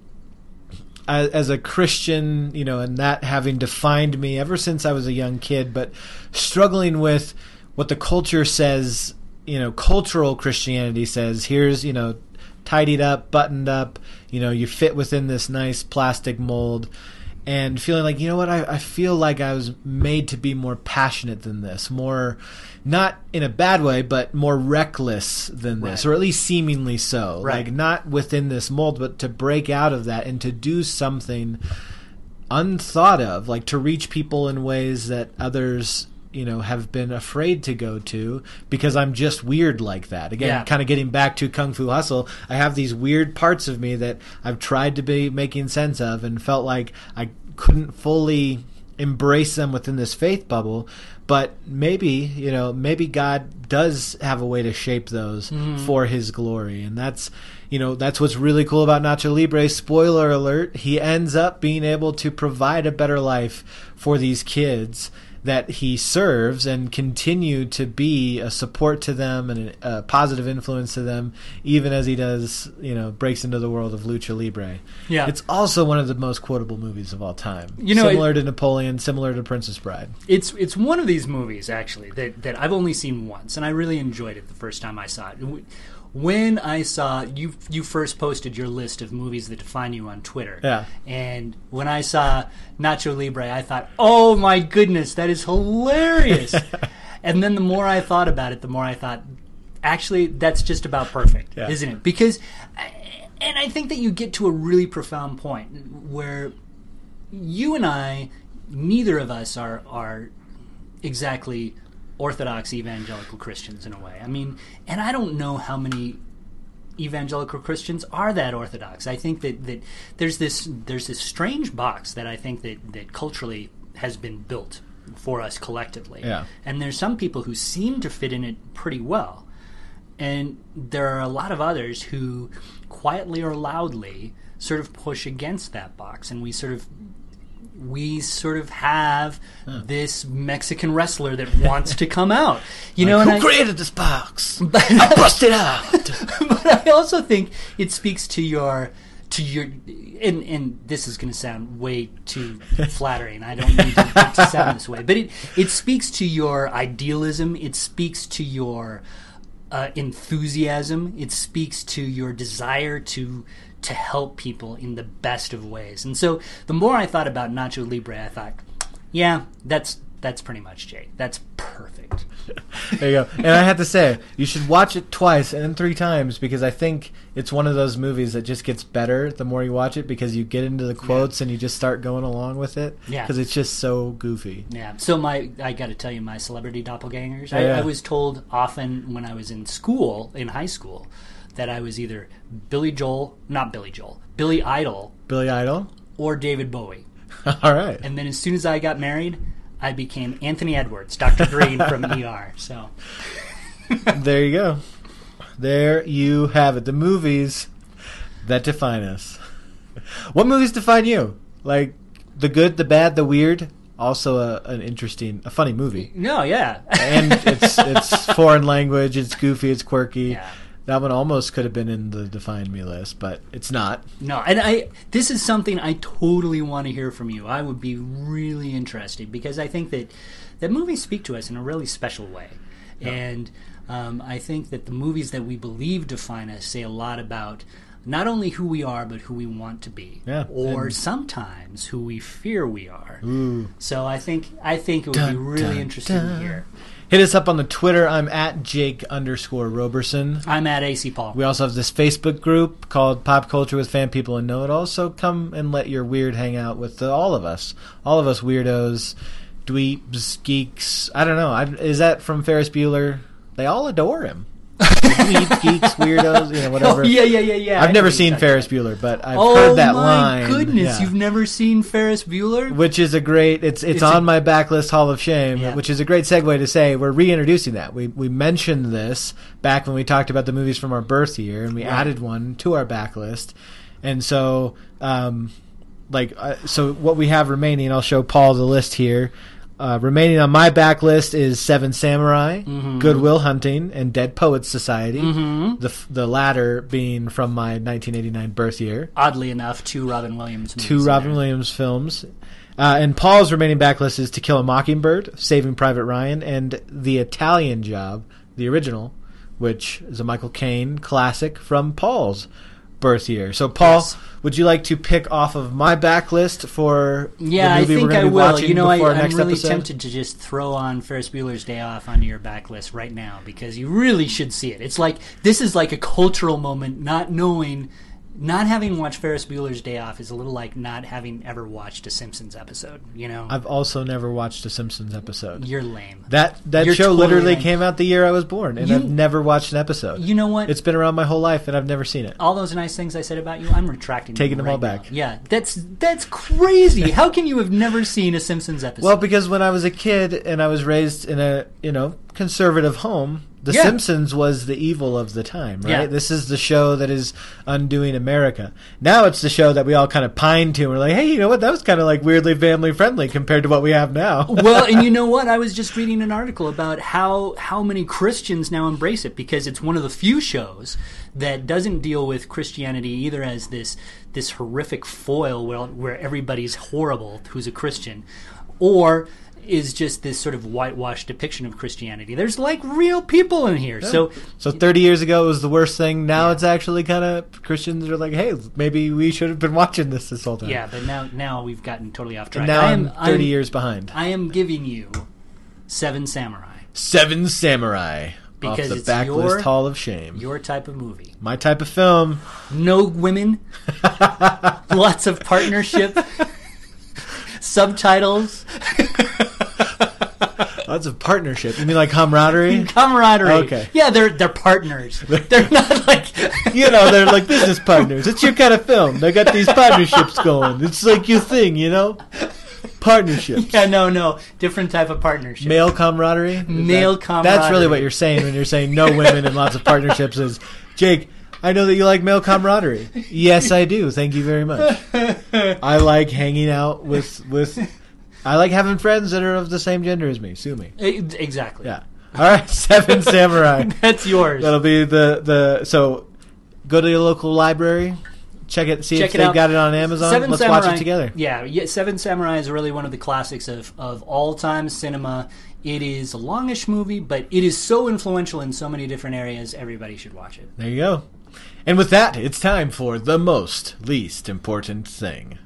as, as a Christian, you know, and that having defined me ever since I was a young kid, but struggling with what the culture says, you know, cultural Christianity says, here's, you know, tidied up, buttoned up, you know, you fit within this nice plastic mold and feeling like, you know what, I, I feel like I was made to be more passionate than this, more not in a bad way, but more reckless than this, Right. or at least seemingly so. Right. Like not within this mold, but to break out of that and to do something unthought of, like to reach people in ways that others, you know, have been afraid to go to because I'm just weird like that. Again, Yeah. kind of getting back to Kung Fu Hustle, I have these weird parts of me that I've tried to be making sense of and felt like I couldn't fully embrace them within this faith bubble but maybe you know maybe god does have a way to shape those hmm. for his glory and that's you know that's what's really cool about nacho libre spoiler alert he ends up being able to provide a better life for these kids that he serves and continue to be a support to them and a, positive influence to them even as he does you know breaks into the world of lucha libre Yeah. it's also one of the most quotable movies of all time You know, similar to napoleon similar to princess bride It's it's one of these movies actually that, that I've only seen once, and I really enjoyed it the first time I saw it. When I saw you, you first posted your list of movies that define you on Twitter. Yeah. And when I saw Nacho Libre, I thought, "Oh my goodness, that is hilarious!" and then the more I thought about it, the more I thought, actually, that's just about perfect, Yeah. isn't it? Because, and I think that you get to a really profound point where you and I, neither of us are are exactly orthodox evangelical Christians in a way. I mean, and I don't know how many evangelical Christians are that orthodox. I think that, that there's this there's this strange box that I think that, that culturally has been built for us collectively. Yeah. And there's some people who seem to fit in it pretty well. And there are a lot of others who quietly or loudly sort of push against that box and we sort of we sort of have this Mexican wrestler that wants to come out. You know, Like, and who I, created this box? I bust it out. but I also think it speaks to your to your and and this is going to sound way too flattering. I don't need to, to sound this way, but it it speaks to your idealism. It speaks to your uh, enthusiasm. It speaks to your desire to to help people in the best of ways. And so, the more I thought about Nacho Libre, I thought, yeah, that's that's pretty much Jay. That's perfect. There you go. And I have to say, you should watch it twice and then three times because I think it's one of those movies that just gets better the more you watch it because you get into the quotes and you just start going along with it. Yeah. Because it's just so goofy. Yeah. So my, I got to tell you, my celebrity doppelgangers. Yeah, I, oh, yeah. I was told often when I was in school, in high school, that I was either Billy Joel, not Billy Joel, Billy Idol, Billy Idol. or David Bowie. All right. And then as soon as I got married, I became Anthony Edwards, Dr. Green from ER. So there you go. There you have it. The movies that define us. What movies define you? Like the good, the bad, the weird. Also, a, an interesting, a funny movie. no, yeah, and it's it's foreign language. It's goofy. It's quirky. Yeah. That one almost could have been in the define me list, but it's not. No, and I this is something I totally want to hear from you. I would be really interested because I think that that movies speak to us in a really special way, and um, I think that the movies that we believe define us say a lot about not only who we are but who we want to be, Yeah, or and- sometimes who we fear we are. Ooh. So I think I think it would be really dun, interesting dun. to hear. Hit us up on the Twitter. I'm at Jake underscore Roberson. I'm at AC Paul. We also have this Facebook group called Pop Culture with Fan People and Know It All. So come and let your weird hang out with the, all of us. All of us weirdos, dweebs, geeks. I don't know. I, is that from Ferris Bueller? They all adore him. Geeks, weirdos, you know, whatever. Oh, yeah, yeah, yeah, yeah. I I've know never seen Ferris. Bueller, but I've oh heard that line. Oh my goodness, Yeah. you've never seen Ferris Bueller? which is a great it's it's, It's on a- my backlist hall of shame Yeah. which is a great segue to say we're reintroducing that we we mentioned this back when we talked about the movies from our birth year and we Right. added one to our backlist and so um like uh, so what we have remaining i'll show paul the list here Uh, remaining on my backlist is Seven Samurai, Mm-hmm. Good Will Hunting, and Dead Poets Society. The f- the latter being from my 1989 birth year. Oddly enough, two Robin Williams. Two Robin there. Williams films. Uh, and Paul's remaining backlist is To Kill a Mockingbird, Saving Private Ryan, and The Italian Job, the original, which is a Michael Caine classic from Paul's birth year. So, Paul, Yes. would you like to pick off of my backlist for Yeah, the I think we're going I to be will. You know, I, next really episode? tempted to just throw on Ferris Bueller's Day Off onto your backlist right now because you really should see it. It's like this is like a cultural moment. Not knowing, not having watched Ferris Bueller's Day Off is a little like not having ever watched a Simpsons episode. You know, I've also never watched a Simpsons episode. you're lame. That that You're show totally literally right. came out the year I was born, and You- I've never watched an episode. You know what? It's been around my whole life, and I've never seen it. all those nice things I said about you, I'm retracting. Taking them all right now. back. Yeah, that's that's crazy. How can you have never seen a Simpsons episode? Well, because when I was a kid and I was raised in a you know conservative home, The Yeah. Simpsons was the evil of the time, right? Yeah. This is the show that is undoing America. Now it's the show that we all kind of pine to. and We're like, hey, you know what? That was kind of like weirdly family friendly compared to what we have now. well, and you know what? I was just reading an article about how how many Christians now embrace it because it's one of the few shows that doesn't deal with Christianity either as this this horrific foil where where everybody's horrible who's a Christian, or is just this sort of whitewashed depiction of Christianity. There's like real people in here. So So 30 years ago it was the worst thing. Now it's actually kind of Christians are like, hey, maybe we should have been watching this this whole time. yeah, but now now we've gotten totally off track. And now I I'm am 30 I'm- years behind. I am giving you Seven Samurai, Seven Samurai. Because off the it's backlist your- Hall of Shame. your type of movie. My type of film. no women, lots of partnership, subtitles, Lots of partnership. You mean like camaraderie? camaraderie. Okay. Yeah, they're they're partners. They're not like you know, they're like business partners. It's your kind of film. They got these partnerships going. It's like your thing, you know? Partnerships. yeah, no, no, different type of partnership. Male camaraderie? Male That's really what you're saying when you're saying no women and lots of partnerships is Jake, I know that you like male camaraderie. Yes, I do. Thank you very much. I like hanging out with with I like having friends that are of the same gender as me. Sue me. Exactly. Yeah. All right, Seven Samurai. That's yours. That'll be the the so go to your local library, check it, see Check if it they out. got it on Amazon. Seven Let's Samurai, watch it together. Yeah, yeah, Seven Samurai is really one of the classics of, of all time cinema. It is a longish movie, but it is so influential in so many different areas. Everybody should watch it. There you go. And with that, it's time for the most least important thing.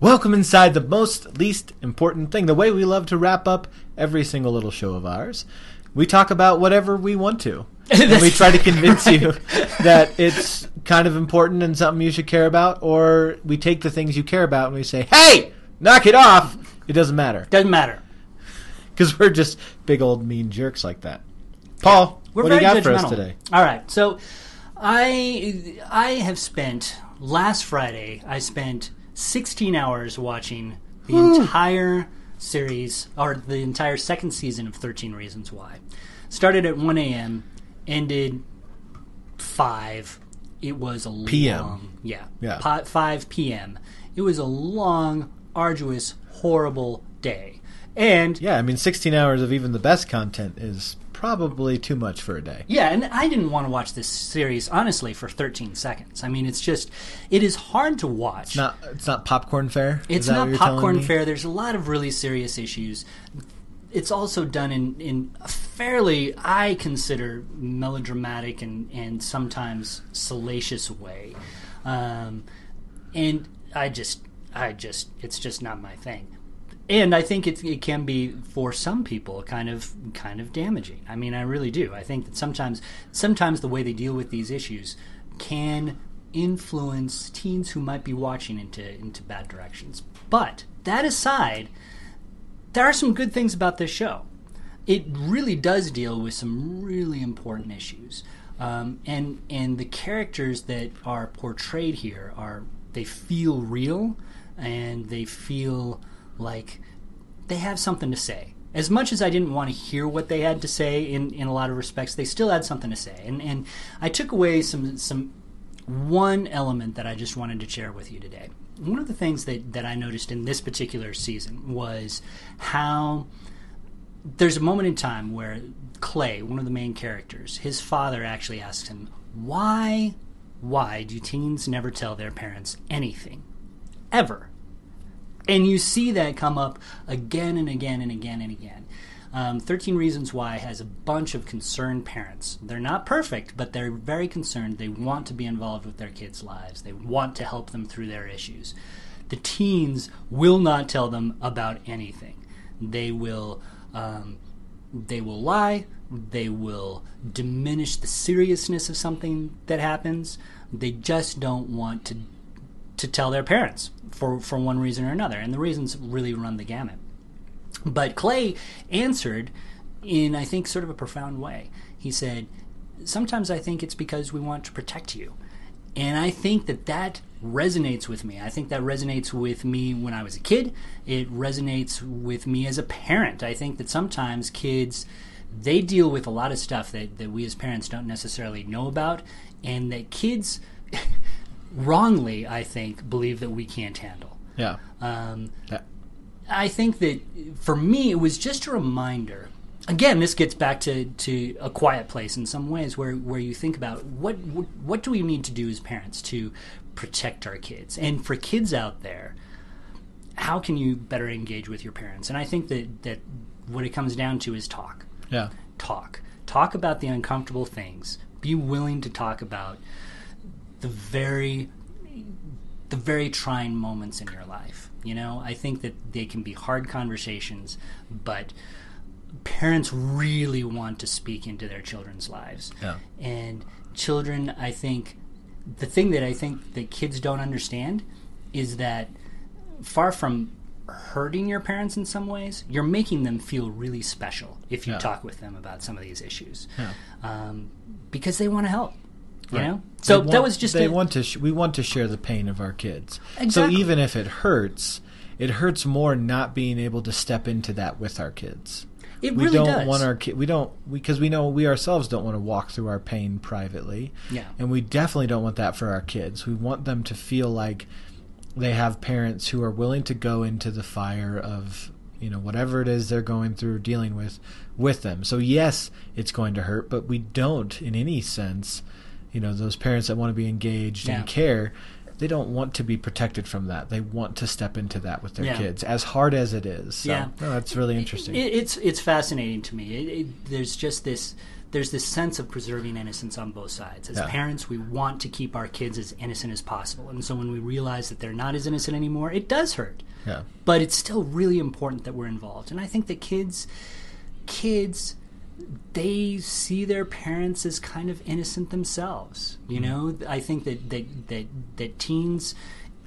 Welcome inside the most least important thing. The way we love to wrap up every single little show of ours. We talk about whatever we want to. And we try to convince you that it's kind of important and something you should care about, or we take the things you care about and we say, hey, knock it off. It doesn't matter. Doesn't matter. Because we're just big old mean jerks like that. Paul, We're what do you got for us today? All right, so I I have spent last Friday. I spent 16 hours watching the entire series or the entire second season of 13 Reasons Why. Started at 1 a.m. Ended five. It was a PM. long yeah Yeah. pi- 5 p.m. It was a long, arduous, horrible day. And Yeah, I mean, 16 hours of even the best content is probably too much for a day. Yeah, and I didn't want to watch this series honestly for 13 seconds. I mean, it's just it is hard to watch. Not, it's not popcorn fare. It's not popcorn fare. There's a lot of really serious issues. It's also done in in a fairly I consider melodramatic and and sometimes salacious way. Um, and I just I just it's just not my thing. And I think it, it can be for some people kind of kind of damaging. I mean, I really do. I think that sometimes sometimes the way they deal with these issues can influence teens who might be watching into into bad directions. But that aside, there are some good things about this show. It really does deal with some really important issues, um, and and the characters that are portrayed here are they feel real, and they feel like they have something to say. As much as I didn't want to hear what they had to say in, in a lot of respects, they still had something to say. And and I took away some some one element that I just wanted to share with you today. One of the things that, that I noticed in this particular season was how there's a moment in time where Clay, one of the main characters, his father actually asks him, Why why do teens never tell their parents anything? Ever. And you see that come up again and again and again and again. Um, 13 Reasons Why has a bunch of concerned parents. They're not perfect, but they're very concerned. They want to be involved with their kids' lives, they want to help them through their issues. The teens will not tell them about anything. They will. Um, they will lie. They will diminish the seriousness of something that happens. They just don't want to to tell their parents for for one reason or another, and the reasons really run the gamut. But Clay answered in I think sort of a profound way. He said, "Sometimes I think it's because we want to protect you." And I think that that resonates with me. I think that resonates with me when I was a kid. It resonates with me as a parent. I think that sometimes kids they deal with a lot of stuff that, that we as parents don't necessarily know about and that kids wrongly i think believe that we can't handle Yeah. um, Yeah. I think that for me, it was just a reminder. Again, this gets back to, to a quiet place in some ways, where, where you think about what, what what do we need to do as parents to protect our kids, and for kids out there, how can you better engage with your parents? And I think that that what it comes down to is talk, Yeah. talk, talk about the uncomfortable things. Be willing to talk about the very the very trying moments in your life. You know, I think that they can be hard conversations, but parents really want to speak into their children's lives. Yeah. And children, I think, the thing that I think that kids don't understand is that far from hurting your parents in some ways, you're making them feel really special if you Yeah. talk with them about some of these issues, Yeah. um, because they want to help. You Right. know, so They that was just they a- want to. Sh- we want to share the pain of our kids. Exactly. So even if it hurts, it hurts more not being able to step into that with our kids. It we really don't does. want our ki- we don't because we know we ourselves don't want to walk through our pain privately. Yeah. And we definitely don't want that for our kids. We want them to feel like they have parents who are willing to go into the fire of you know whatever it is they're going through or dealing with with them. So yes, it's going to hurt, but we don't in any sense, you know, those parents that want to be engaged Yeah. and care, they don't want to be protected from that. They want to step into that with their Yeah. kids, as hard as it is. So, Yeah. no, that's really interesting. It, it's it's fascinating to me. It, it, there's just this there's this sense of preserving innocence on both sides. As Yeah. parents, we want to keep our kids as innocent as possible, and so when we realize that they're not as innocent anymore, it does hurt. yeah. But it's still really important that we're involved, and I think that kids kids they see their parents as kind of innocent themselves. You mm-hmm. know, I think that that that, that teens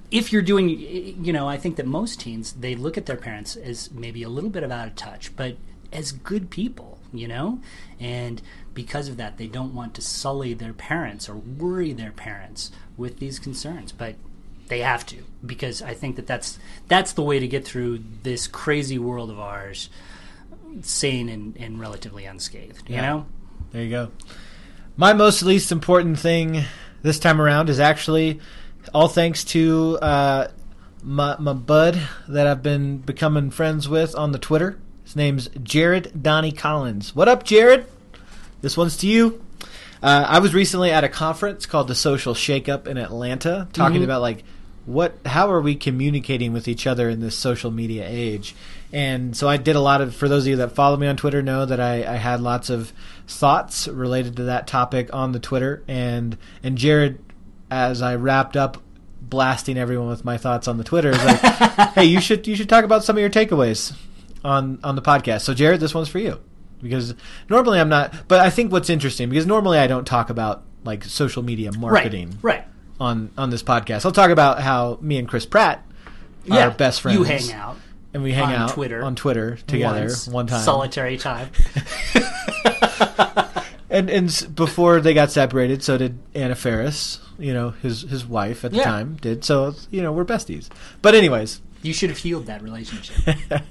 if you're doing you know i think that most teens they look at their parents as maybe a little bit of out of touch but as good people you know and because of that they don't want to sully their parents or worry their parents with these concerns but they have to because i think that that's that's the way to get through this crazy world of ours sane and, and relatively unscathed you Yeah. know There you go. My most least important thing this time around is actually all thanks to uh, my, my bud that I've been becoming friends with on the Twitter. His name's Jared Donnie Collins. What up, Jared? This one's to you. Uh, I was recently at a conference called the Social Shakeup in Atlanta, talking Mhm. about like what, how are we communicating with each other in this social media age? And so I did a lot of. For those of you that follow me on Twitter, know that I, I had lots of thoughts related to that topic on the Twitter. And and Jared, as I wrapped up blasting everyone with my thoughts on the Twitter, is like, hey, you should you should talk about some of your takeaways on on the podcast. So Jared, this one's for you because normally I'm not. But I think what's interesting because normally I don't talk about like social media marketing right right on on this podcast. I'll talk about how me and Chris Pratt yeah are best friends. you hang out and we hang on out Twitter on Twitter together once, one time. solitary time and and before they got separated, so did Anna Faris. You know, his his wife at the Yeah. time did. So you know, we're besties. But anyways, You should have healed that relationship.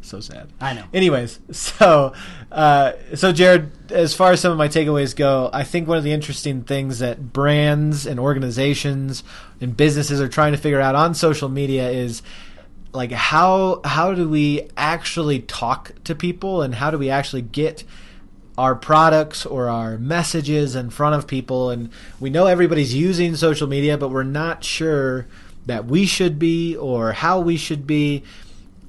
So sad. I know. Anyways, so uh, so Jared, as far as some of my takeaways go, I think one of the interesting things that brands and organizations and businesses are trying to figure out on social media is like how how do we actually talk to people and how do we actually get our products or our messages in front of people? And we know everybody's using social media but we're not sure that we should be or how we should be.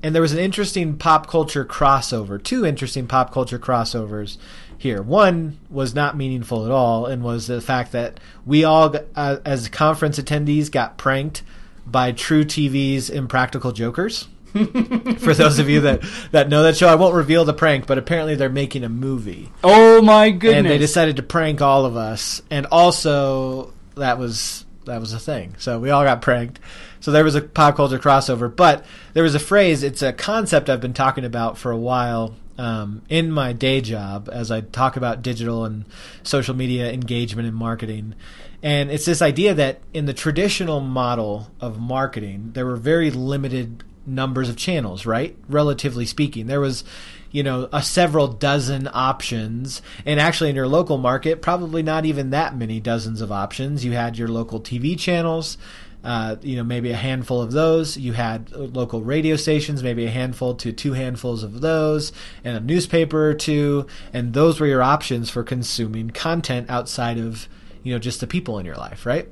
And there was an interesting pop culture crossover two interesting pop culture crossovers here. One was not meaningful at all and was the fact that we all uh, as conference attendees got pranked by truTV's Impractical Jokers. For those of you that, that know that show, I won't reveal the prank, but apparently they're making a movie. Oh my goodness! And they decided to prank all of us. And also that was that was a thing. So we all got pranked. So there was a pop culture crossover. But there was a phrase, it's a concept I've been talking about for a while um, in my day job as I talk about digital and social media engagement and marketing. And it's this idea that in the traditional model of marketing, there were very limited numbers of channels, right? Relatively speaking, there was, you know, a several dozen options, and actually in your local market, probably not even that many dozens of options. You had your local TV channels. Uh, you know, maybe a handful of those. You had local radio stations, maybe a handful to two handfuls of those, and a newspaper or two, and those were your options for consuming content outside of, you know, just the people in your life, right?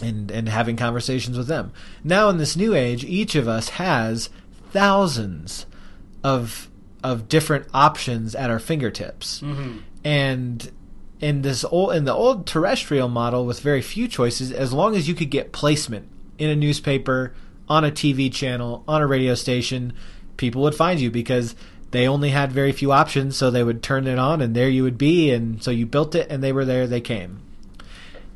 and and having conversations with them. Now in this new age, each of us has thousands of of different options at our fingertips. Mm-hmm. And in this old in the old terrestrial model with very few choices, as long as you could get placement in a newspaper, on a TV channel, on a radio station, people would find you because they only had very few options, so they would turn it on and there you would be and so you built it and they were there, they came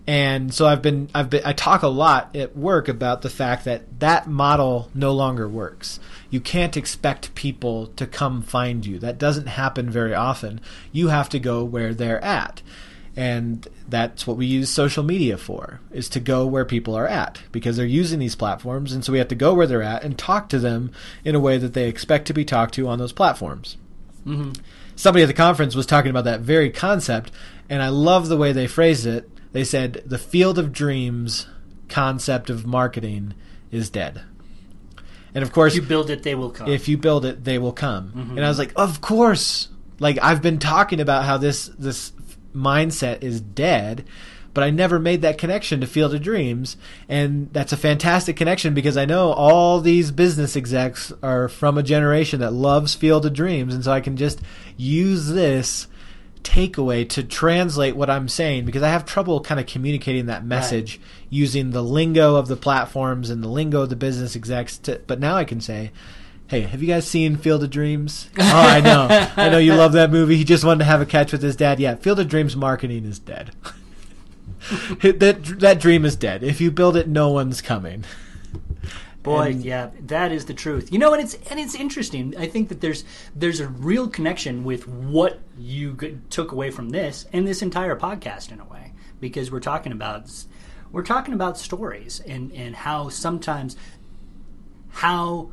and so I've been I've been I talk a lot at work about the fact that that model no longer works. You can't expect people to come find you. That doesn't happen very often. You have to go where they're at. And that's what we use social media for, is to go where people are at because they're using these platforms and so we have to go where they're at and talk to them in a way that they expect to be talked to on those platforms. Mm-hmm. Somebody at the conference was talking about that very concept and I love the way they phrased it they said the field of dreams concept of marketing is dead. And of course, If you build it, they will come. if you build it, they will come. Mhm. And I was like, of course. Like I've been talking about how this this mindset is dead, but I never made that connection to Field of Dreams, and that's a fantastic connection because I know all these business execs are from a generation that loves Field of Dreams, and so I can just use this takeaway to translate what I'm saying because I have trouble kind of communicating that message using the lingo of the platforms and the lingo of the business execs. To, but now I can say, "Hey, have you guys seen Field of Dreams?" oh, I know, I know you love that movie. He just wanted to have a catch with his dad. Yeah, Field of Dreams marketing is dead. that that dream is dead. If you build it, no one's coming. Boy, And- yeah, that is the truth. You know, and it's and it's interesting. I think that there's there's a real connection with what you took away from this and this entire podcast in a way, because we're talking about we're talking about stories and and how sometimes how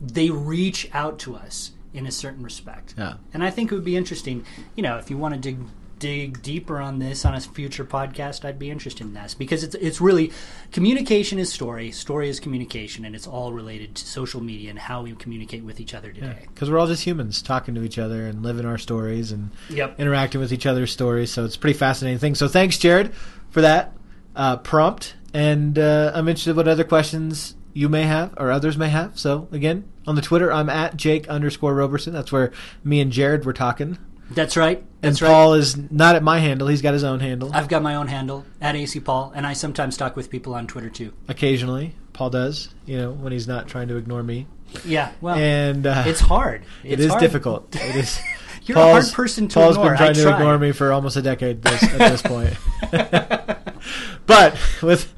they reach out to us in a certain respect. Yeah. And I think it would be interesting, you know, if you want to dig dig deeper on this on a future podcast, I'd be interested in this because it's it's really communication is story, story is communication, and it's all related to social media and how we communicate with each other today. Because we're all just humans talking to each other and living our stories and Yep. interacting with each other's stories. So it's a pretty fascinating thing. So thanks, Jared, for that uh, prompt. And uh, I'm interested what other questions you may have or others may have. So again, on the Twitter, I'm at Jake underscore Roberson. That's where me and Jared were talking. That's right. And That's right. Paul is not at my handle. He's got his own handle. I've got my own handle at AC Paul, and I sometimes talk with people on Twitter too. Occasionally, Paul does. You know, when he's not trying to ignore me. Yeah, well, And uh, it's hard. It It's hard. difficult. It is. You're a hard person to Paul's ignore. been trying to ignore me for almost a decade this, at this point. but with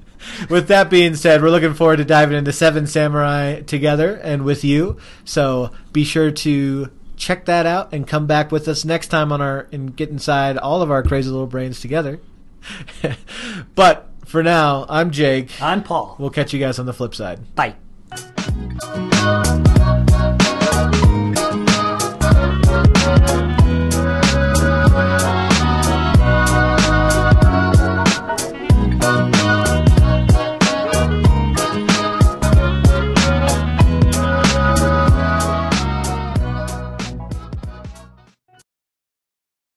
with that being said, we're looking forward to diving into Seven Samurai together and with you. So be sure to check that out and come back with us next time on our and get inside all of our crazy little brains together. but for now, I'm Jake. I'm Paul. We'll catch you guys on the flip side. Bye.